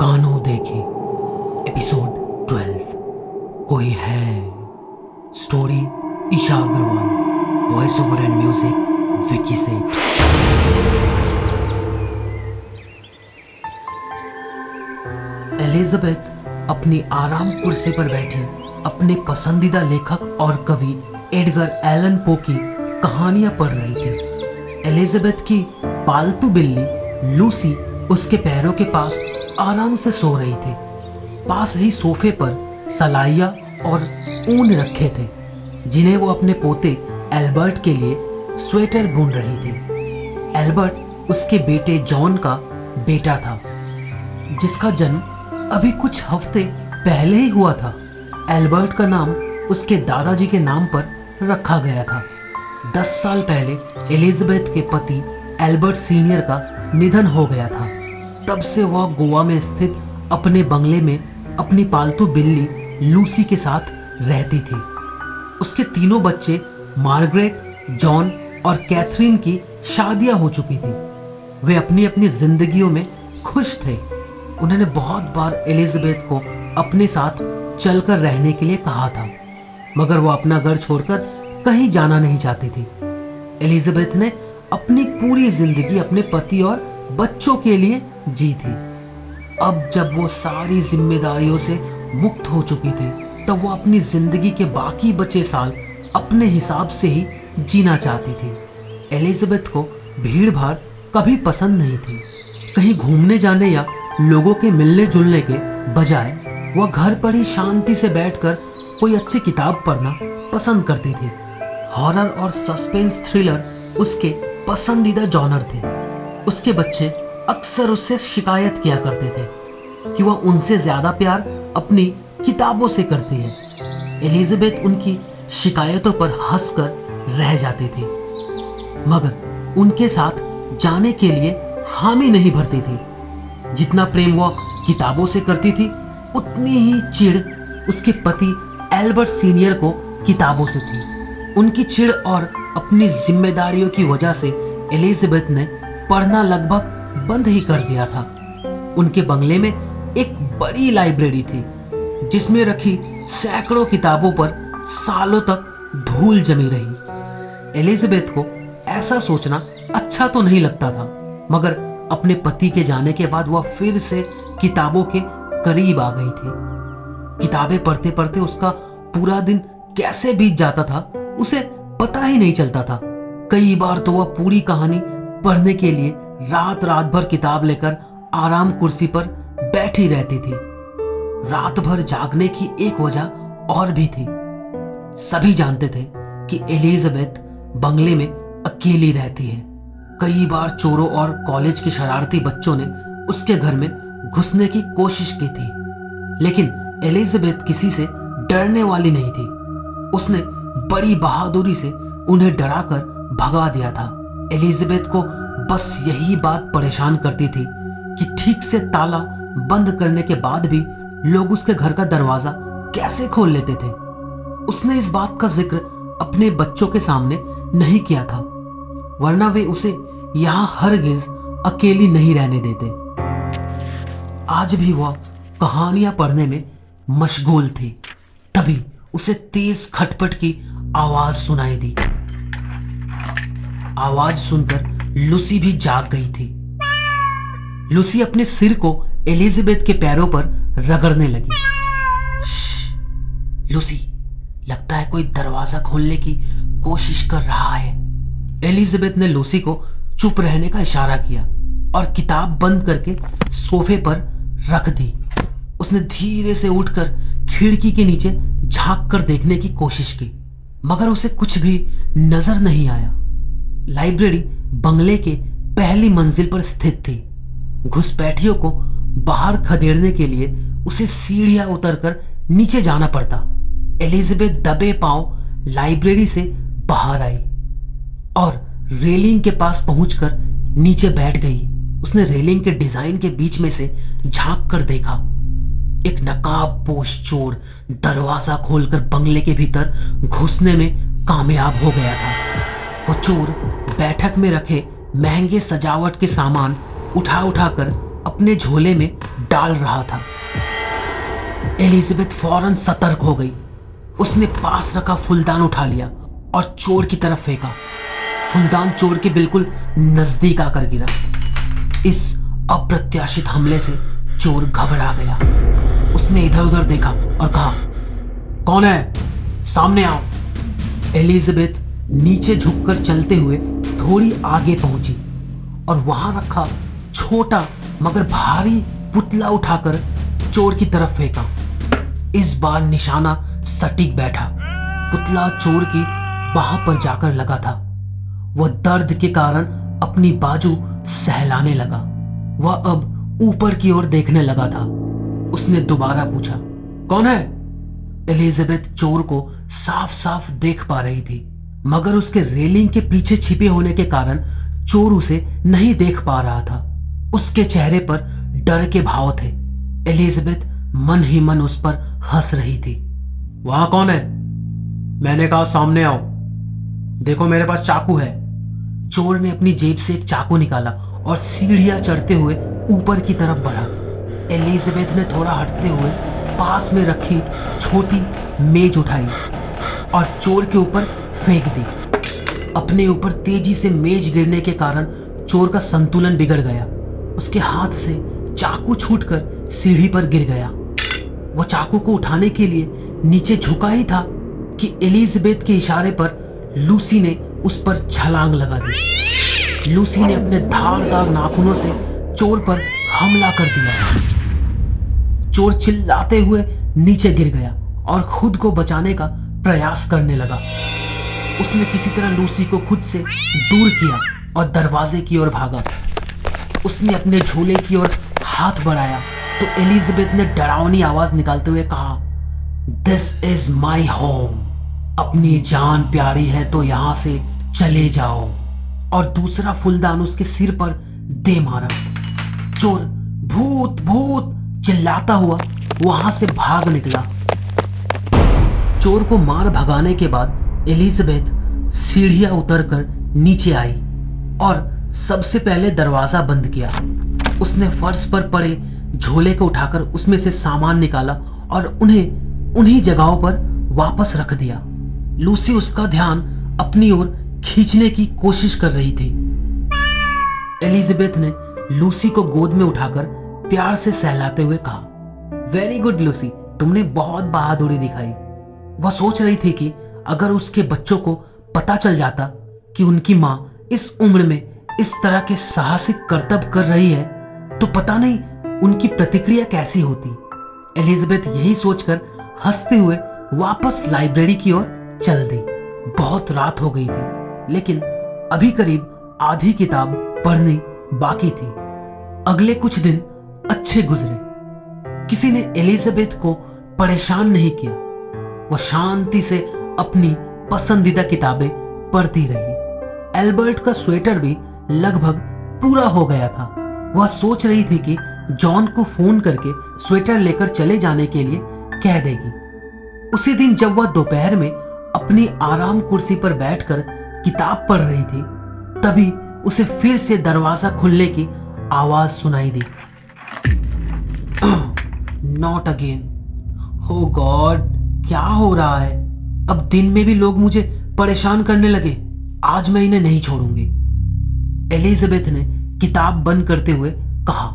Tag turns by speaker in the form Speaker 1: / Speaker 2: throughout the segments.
Speaker 1: कानो देखे। एपिसोड 12 कोई है? Story Esha Agarwal. Voice over and music Vicky Seth Elizabeth अपनी आराम कुर्सी पर बैठी, अपने पसंदीदा लेखक और कवि एडगर एलन पो की कहानियाँ पढ़ रही थी। एलिजाबेथ की पालतू बिल्ली लूसी उसके पैरों के पास आराम से सो रही थी। पास ही सोफे पर सलाइया और ऊन रखे थे, जिन्हें वो अपने पोते एल्बर्ट के लिए स्वेटर बुन रही थी। एल्बर्ट उसके बेटे जॉन का बेटा था, जिसका जन्म अभी कुछ हफ़्ते पहले ही हुआ था। एल्बर्ट का नाम उसके दादाजी के नाम पर रखा गया था। दस साल पहले एलिजाबेथ के पति एल्बर्ट सीनियर का निधन हो गया था। तब से वह गोवा में स्थित अपने बंगले में अपनी पालतू बिल्ली लूसी के साथ रहती थी। उसके तीनों बच्चे, मार्गरेट, जॉन और कैथरीन की शादियाँ हो चुकी थी। वे अपनी अपनी जिंदगियों में खुश थे। उन्होंने बहुत बार एलिजाबेथ को अपने साथ चलकर रहने के लिए कहा था, मगर वो अपना घर छोड़कर कहीं जाना नहीं चाहती थी। एलिजाबेथ ने अपनी पूरी ज़िंदगी अपने पति और बच्चों के लिए जी थी। अब जब वो सारी जिम्मेदारियों से मुक्त हो चुकी थी, तब वो अपनी ज़िंदगी के बाकी बचे साल अपने हिसाब से ही जीना चाहती थी। एलिजाबेथ को भीड़ भाड़ कभी पसंद नहीं थी। कहीं घूमने जाने या लोगों के मिलने जुलने के बजाय वह घर पर ही शांति से बैठकर कोई अच्छी किताब पढ़ना पसंद करती थी। हॉरर और सस्पेंस थ्रिलर उसके पसंदीदा जॉनर थे। उसके बच्चे अक्सर उससे शिकायत किया करते थे कि वह उनसे ज़्यादा प्यार अपनी किताबों से करती है। एलिजाबेथ उनकी शिकायतों पर हंसकर रह जाती थी, मगर उनके साथ जाने के लिए हामी नहीं भरती थी। जितना प्रेम वह किताबों से करती थी, उतनी ही चिड़ उसके पति एल्बर्ट सीनियर को किताबों से थी। उनकी चिड़ और अपनी जिम्मेदारियों की वजह से एलिजाबेथ ने पढ़ना लगभग बंद ही कर दिया था। उनके बंगले में एक बड़ी लाइब्रेरी थी, जिसमें रखी सैकड़ों किताबों पर सालों तक धूल जमी रही। एलिजाबेथ को ऐसा सोचना अच्छा तो नहीं लगता था, मगर अपने पति के जाने के बाद वह फिर से किताबों के करीब आ गई थी। किताबें पढ़ते पढ़ते उसका पूरा दिन कैसे बीत जाता था, उसे पता ही नहीं चलता था। कई बार तो वह पूरी कहानी पढ़ने के लिए रात रात भर किताब लेकर आराम कुर्सी पर बैठी रहती थी। रात भर जागने की एक वजह और भी थी। सभी जानते थे कि एलिजाबेथ बंगले में अकेली रहती है। कई बार चोरों और कॉलेज के शरारती बच्चों ने उसके घर में घुसने की कोशिश की थी, लेकिन एलिजाबेथ किसी से डरने वाली नहीं थी। उसने बड़ी बहादुरी से उन्हें डराकर भगा दिया था। एलिजाबेथ को बस यही बात परेशान करती थी कि ठीक से ताला बंद करने के बाद भी लोग उसके घर का दरवाज़ा कैसे खोल लेते थे। उसने इस बात का ज़िक्र अपने बच्चों के सामने नहीं किया था, वरना वे उसे यहाँ हरगिज अकेली नहीं रहने देते। आज भी वह कहानियाँ पढ़ने में मशगूल थी, तभी उसे तेज खटपट की आवाज़ सुनाई दी। आवाज़ सुनकर लूसी भी जाग गई थी। लूसी अपने सिर को एलिजाबेथ के पैरों पर रगड़ने लगी। लूसी, लगता है कोई दरवाज़ा खोलने की कोशिश कर रहा है। एलिजाबेथ ने लूसी को चुप रहने का इशारा किया और किताब बंद करके सोफे पर रख दी। उसने धीरे से उठकर खिड़की के नीचे झाँक कर देखने की कोशिश की, मगर उसे कुछ भी नज़र नहीं आया। लाइब्रेरी बंगले के पहली मंजिल पर स्थित थी। घुसपैठियों को बाहर खदेड़ने के लिए उसे सीढ़ियाँ उतरकर नीचे जाना पड़ता। एलिजाबेथ दबे पाँव लाइब्रेरी से बाहर आई और रेलिंग के पास पहुंचकर नीचे बैठ गई। उसने रेलिंग के डिज़ाइन के बीच में से झाँक कर देखा। एक नकाब पोश चोर दरवाज़ा खोलकर बंगले के भीतर घुसने में कामयाब हो गया था। वो चोर बैठक में रखे महँगे सजावट के सामान उठा उठाकर अपने झोले में डाल रहा था। एलिजाबेथ फ़ौरन सतर्क हो गई। उसने पास रखा फुलदान उठा लिया और चोर की तरफ़ फेंका। फुलदान चोर के बिल्कुल नज़दीक आकर गिरा। इस अप्रत्याशित हमले से चोर घबरा गया। उसने इधर उधर देखा और कहा, कौन है? सामने आओ। एलिजाबेथ नीचे झुककर चलते हुए थोड़ी आगे पहुँची और वहाँ रखा छोटा मगर भारी पुतला उठाकर चोर की तरफ़ फेंका। इस बार निशाना सटीक बैठा। पुतला चोर की बाह पर जाकर लगा था। वह दर्द के कारण अपनी बाजू सहलाने लगा। वह अब ऊपर की ओर देखने लगा था। उसने दोबारा पूछा, कौन है? एलिजाबेथ चोर को साफ़ साफ़ देख पा रही थी। मगर उसके रेलिंग के पीछे छिपे होने के कारण चोर उसे नहीं देख पा रहा था। उसके चेहरे पर डर के भाव थे। एलिजाबेथ मन ही मन उस पर हंस रही थी। वहाँ कौन है? मैंने कहा, सामने आओ। देखो, मेरे पास चाकू है। चोर ने अपनी जेब से एक चाकू निकाला और सीढ़ियाँ चढ़ते हुए ऊपर की तरफ़ बढ़ा। एलिजाबेथ ने थोड़ा हटते हुए पास में रखी छोटी मेज उठाई। और चोर के ऊपर फेंक दी। अपने ऊपर तेज़ी से मेज गिरने के कारण चोर का संतुलन बिगड़ गया। उसके हाथ से चाकू छूटकर सीढ़ी पर गिर गया। वो चाकू को उठाने के लिए नीचे झुका ही था कि एलिजाबेथ के इशारे पर लूसी ने उस पर छलांग लगा दी। लूसी ने अपने धारदार नाखूनों से चोर पर हमला कर दिया। चोर चिल्लाते हुए नीचे गिर गया और खुद को बचाने का प्रयास करने लगा। उसने किसी तरह लूसी को खुद से दूर किया और दरवाजे की ओर भागा। उसने अपने झोले की ओर हाथ बढ़ाया। तो एलिजाबेथ ने डरावनी आवाज़ निकालते हुए कहा दिस इज़ माई होम अपनी जान प्यारी है तो यहाँ से चले जाओ। और दूसरा फुलदान उसके सिर पर दे मारा। चोर भूत भूत चिल्लाता हुआ वहाँ से भाग निकला। चोर को मार भगाने के बाद एलिजाबेथ सीढ़ियाँ उतरकर नीचे आई और सबसे पहले दरवाज़ा बंद किया। उसने फर्श पर पड़े झोले को उठाकर उसमें से सामान निकाला और उन्हें उन्हीं जगहों पर वापस रख दिया। लूसी उसका ध्यान अपनी ओर खींचने की कोशिश कर रही थी। एलिजाबेथ ने लूसी को गोद में उठाकर प्यार से सहलाते हुए कहा वेरी गुड लूसी, तुमने बहुत बहादुरी दिखाई। वह सोच रही थी कि अगर उसके बच्चों को पता चल जाता कि उनकी माँ इस उम्र में इस तरह के साहसिक कर्तव्य कर रही है तो पता नहीं उनकी प्रतिक्रिया कैसी होती। एलिजाबेथ यही सोचकर हँसते हुए वापस लाइब्रेरी की ओर चल दी। बहुत रात हो गई थी, लेकिन अभी करीब आधी किताब पढ़नी बाकी थी। अगले कुछ दिन अच्छे गुजरे। किसी ने एलिजाबेथ को परेशान नहीं किया। वह शांति से अपनी पसंदीदा किताबें पढ़ती रही। एल्बर्ट का स्वेटर भी लगभग पूरा हो गया था। वह सोच रही थी कि जॉन को फ़ोन करके स्वेटर लेकर चले जाने के लिए कह देगी। उसी दिन जब वह दोपहर में अपनी आराम कुर्सी पर बैठकर किताब पढ़ रही थी, तभी उसे फिर से दरवाज़ा खुलने की आवाज़ सुनाई दी। नॉट अगेन हो गॉड क्या हो रहा है? अब दिन में भी लोग मुझे परेशान करने लगे। आज मैं इन्हें नहीं छोड़ूँगी। एलिजाबेथ ने किताब बंद करते हुए कहा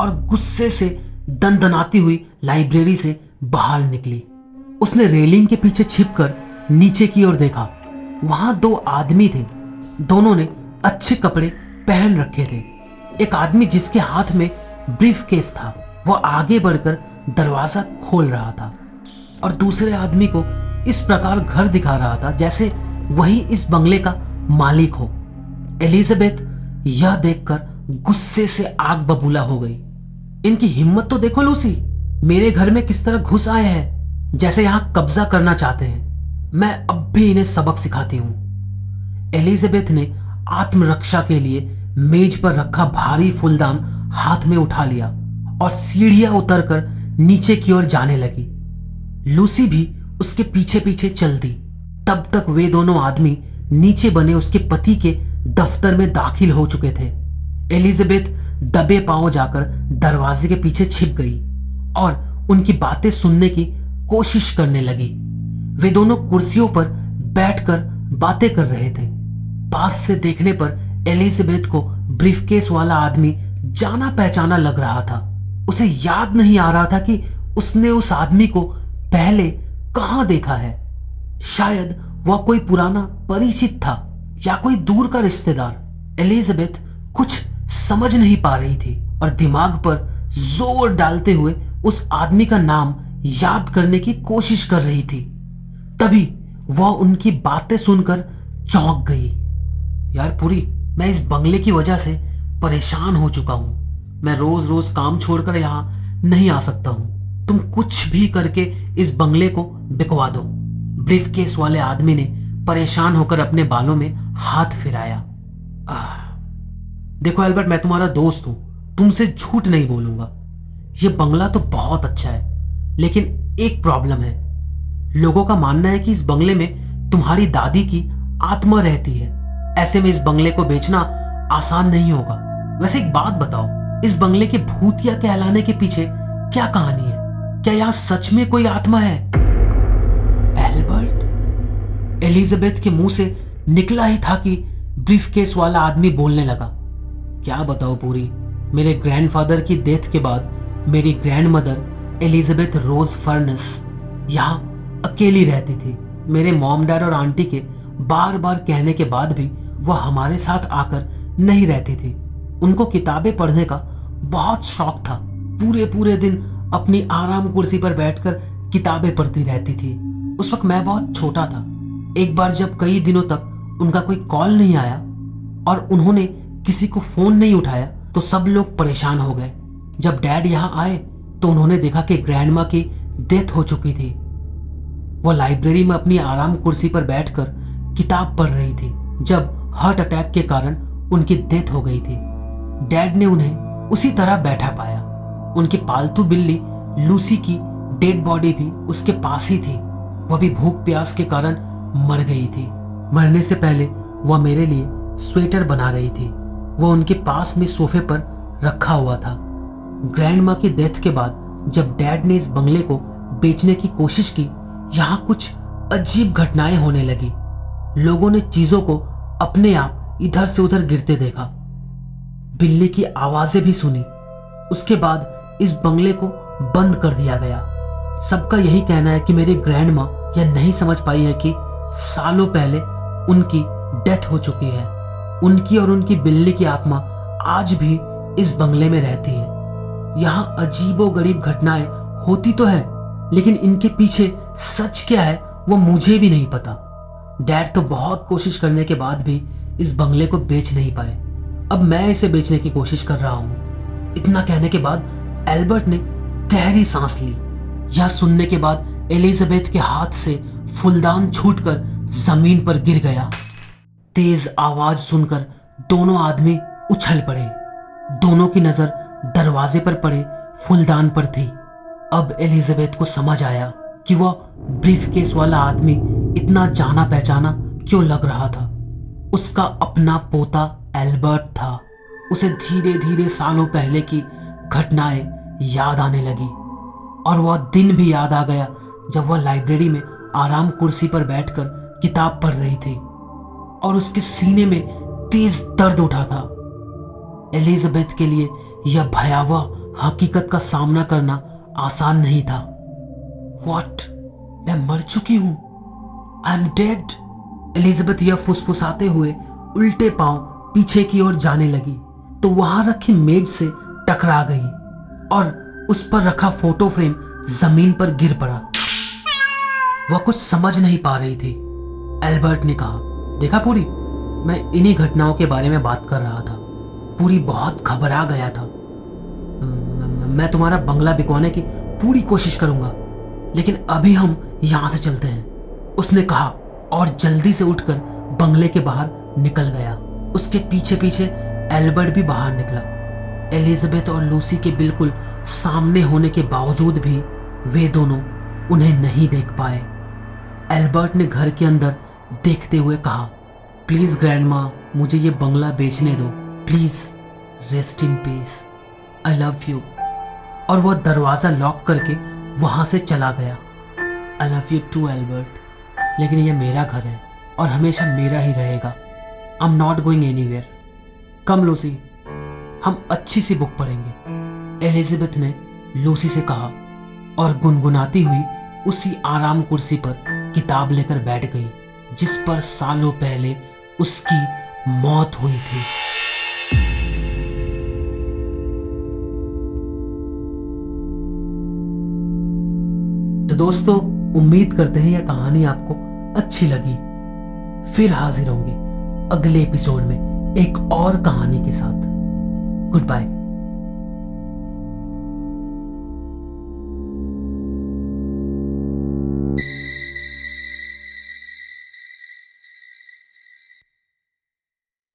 Speaker 1: और गुस्से से दनदनाती हुई लाइब्रेरी से बाहर निकली। उसने रेलिंग के पीछे छिपकर नीचे की ओर देखा। वहाँ दो आदमी थे। दोनों ने अच्छे कपड़े पहन रखे थे। एक आदमी जिसके हाथ में ब्रीफ केस था वह आगे बढ़कर दरवाज़ा खोल रहा था। और दूसरे आदमी को इस प्रकार घर दिखा रहा था जैसे वही इस बंगले का मालिक हो। एलिजाबेथ यह देखकर गुस्से से आग बबूला हो गई। इनकी हिम्मत तो देखो लूसी, मेरे घर में किस तरह घुस आए हैं, जैसे यहाँ कब्जा करना चाहते हैं। मैं अब भी इन्हें सबक सिखाती हूँ। एलिजाबेथ ने आत्मरक्षा के लिए मेज पर रखा भारी फूलदान हाथ में उठा लिया और सीढ़ियाँ उतरकर नीचे की ओर जाने लगी। लूसी भी उसके पीछे पीछे चल दी। तब तक वे दोनों आदमी नीचे बने उसके पति के दफ्तर में दाखिल हो चुके थे। एलिजाबेथ दबे पाँव जाकर दरवाजे के पीछे छिप गई और उनकी बातें सुनने की कोशिश करने लगी। वे दोनों कुर्सियों पर बैठकर बातें कर रहे थे। पास से देखने पर एलिजाबेथ को ब्रीफकेस वाला आदमी जाना पहचाना लग रहा था। उसे याद नहीं आ रहा था कि उसने उस आदमी को पहले कहाँ देखा है? शायद वह कोई पुराना परिचित था या कोई दूर का रिश्तेदार। एलिजाबेथ कुछ समझ नहीं पा रही थी और दिमाग पर ज़ोर डालते हुए उस आदमी का नाम याद करने की कोशिश कर रही थी। तभी वह उनकी बातें सुनकर चौंक गई। यार पूरी, मैं इस बंगले की वजह से परेशान हो चुका हूँ। मैं रोज रोज काम छोड़कर यहाँ नहीं आ सकता हूँ। तुम कुछ भी करके इस बंगले को बिकवा दो। ब्रीफ केस वाले आदमी ने परेशान होकर अपने बालों में हाथ फिराया। आह, देखो एल्बर्ट मैं तुम्हारा दोस्त हूँ। तुमसे झूठ नहीं बोलूँगा। यह बंगला तो बहुत अच्छा है लेकिन एक प्रॉब्लम है। लोगों का मानना है कि इस बंगले में तुम्हारी दादी की आत्मा रहती है। ऐसे में इस बंगले को बेचना आसान नहीं होगा। वैसे एक बात बताओ इस बंगले के भूतिया कहलाने के पीछे क्या कहानी है? क्या यहाँ सच में कोई आत्मा है? एल्बर्ट? एलिजाबेथ के मुँह से निकला ही था कि ब्रीफ केस वाला आदमी बोलने लगा। क्या बताओ पूरी? मेरे ग्रैंडफादर की डेथ के बाद मेरी grandmother Elizabeth Rose Furness यहाँ अकेली रहती थी। मेरे मॉम डैड और आंटी के बार बार कहने के बाद भी वह हमारे साथ आकर नहीं रहती थी। उनको किताबें पढ़ने का बहुत शौक था। पूरे पूरे दिन अपनी आराम कुर्सी पर बैठकर किताबें पढ़ती रहती थी। उस वक्त मैं बहुत छोटा था। एक बार जब कई दिनों तक उनका कोई कॉल नहीं आया और उन्होंने किसी को फ़ोन नहीं उठाया तो सब लोग परेशान हो गए। जब डैड यहाँ आए तो उन्होंने देखा कि ग्रैंडमा की डेथ हो चुकी थी। वह लाइब्रेरी में अपनी आराम कुर्सी पर बैठकर किताब पढ़ रही थी, जब हार्ट अटैक के कारण उनकी डेथ हो गई थी। डैड ने उन्हें उसी तरह बैठा पाया। उनकी पालतू बिल्ली लूसी की डेड बॉडी भी उसके पास ही थी। वह भी भूख प्यास के कारण मर गई थी। मरने से पहले वह मेरे लिए स्वेटर बना रही थी। वह उनके पास में सोफे पर रखा हुआ था। ग्रैंड माँ की डेथ के बाद जब डैड ने इस बंगले को बेचने की कोशिश की, यहाँ कुछ अजीब घटनाएँ होने लगी। लोगों ने चीज़ों को अपने आप इधर से उधर गिरते देखा। बिल्ली की आवाज़ें भी सुनी। उसके बाद इस बंगले को बंद कर दिया गया। सबका यही कहना है कि मेरी ग्रैंड माँ यह नहीं समझ पाई है कि सालों पहले उनकी डेथ हो चुकी है। उनकी और उनकी बिल्ली की आत्मा आज भी इस बंगले में रहती है। यहाँ अजीबो गरीब घटनाएँ होती तो है, लेकिन इनके पीछे सच क्या है, वो मुझे भी नहीं पता। डैड तो बहुत कोशिश करने के बाद भी इस बंगले को बेच नहीं पाए। अब मैं इसे बेचने की कोशिश कर रहा हूँ। इतना कहने के बाद एल्बर्ट ने गहरी सांस ली। यह सुनने के बाद एलिजाबेथ के हाथ से फुलदान छूटकर ज़मीन पर गिर गया। तेज आवाज़ सुनकर दोनों आदमी उछल पड़े। दोनों की नज़र दरवाजे पर पड़े, फुलदान पर थी। अब एलिजाबेथ को समझ आया कि वह ब्रीफ केस वाला आदमी इतना जाना पहचाना क्यों लग रहा था। उसका अपना पोता एल्बर्ट था। उसे धीरे धीरे सालों पहले की घटनाएँ याद आने लगी। और वह दिन भी याद आ गया जब वह लाइब्रेरी में आराम कुर्सी पर बैठकर किताब पढ़ रही थी और उसके सीने में तेज दर्द उठा था। एलिजाबेथ के लिए यह भयावह हकीकत का सामना करना आसान नहीं था। वॉट मैं मर चुकी हूँ? आई एम डेड एलिजाबेथ यह फुसफुसाते हुए उल्टे पाँव पीछे की ओर जाने लगी। तो वहाँ रखी मेज से टकरा गई और उस पर रखा फ़ोटो फ्रेम ज़मीन पर गिर पड़ा। वह कुछ समझ नहीं पा रही थी। एल्बर्ट ने कहा, देखा पूरी? मैं इन्हीं घटनाओं के बारे में बात कर रहा था। पूरी बहुत घबरा गया था। मैं तुम्हारा बंगला बिकवाने की पूरी कोशिश करूँगा, लेकिन अभी हम यहाँ से चलते हैं। उसने कहा और जल्दी से उठकर बंगले के बाहर निकल गया। उसके पीछे पीछे एल्बर्ट भी बाहर निकला। एलिजाबेथ और लूसी के बिल्कुल सामने होने के बावजूद भी वे दोनों उन्हें नहीं देख पाए। एल्बर्ट ने घर के अंदर देखते हुए कहा, प्लीज़ ग्रैंडमा मुझे ये बंगला बेचने दो। Please rest in peace I love you और वह दरवाज़ा लॉक करके वहाँ से चला गया। I love you too Albert लेकिन यह मेरा घर है और हमेशा मेरा ही रहेगा। I am not going anywhere come, Lucy. हम अच्छी सी बुक पढ़ेंगे। एलिजाबेथ ने लूसी से कहा और गुनगुनाती हुई उसी आराम कुर्सी पर किताब लेकर बैठ गई, जिस पर सालों पहले उसकी मौत हुई थी। तो दोस्तों, उम्मीद करते हैं यह कहानी आपको अच्छी लगी। फिर हाजिर होंगे अगले एपिसोड में एक और कहानी के साथ। Good bye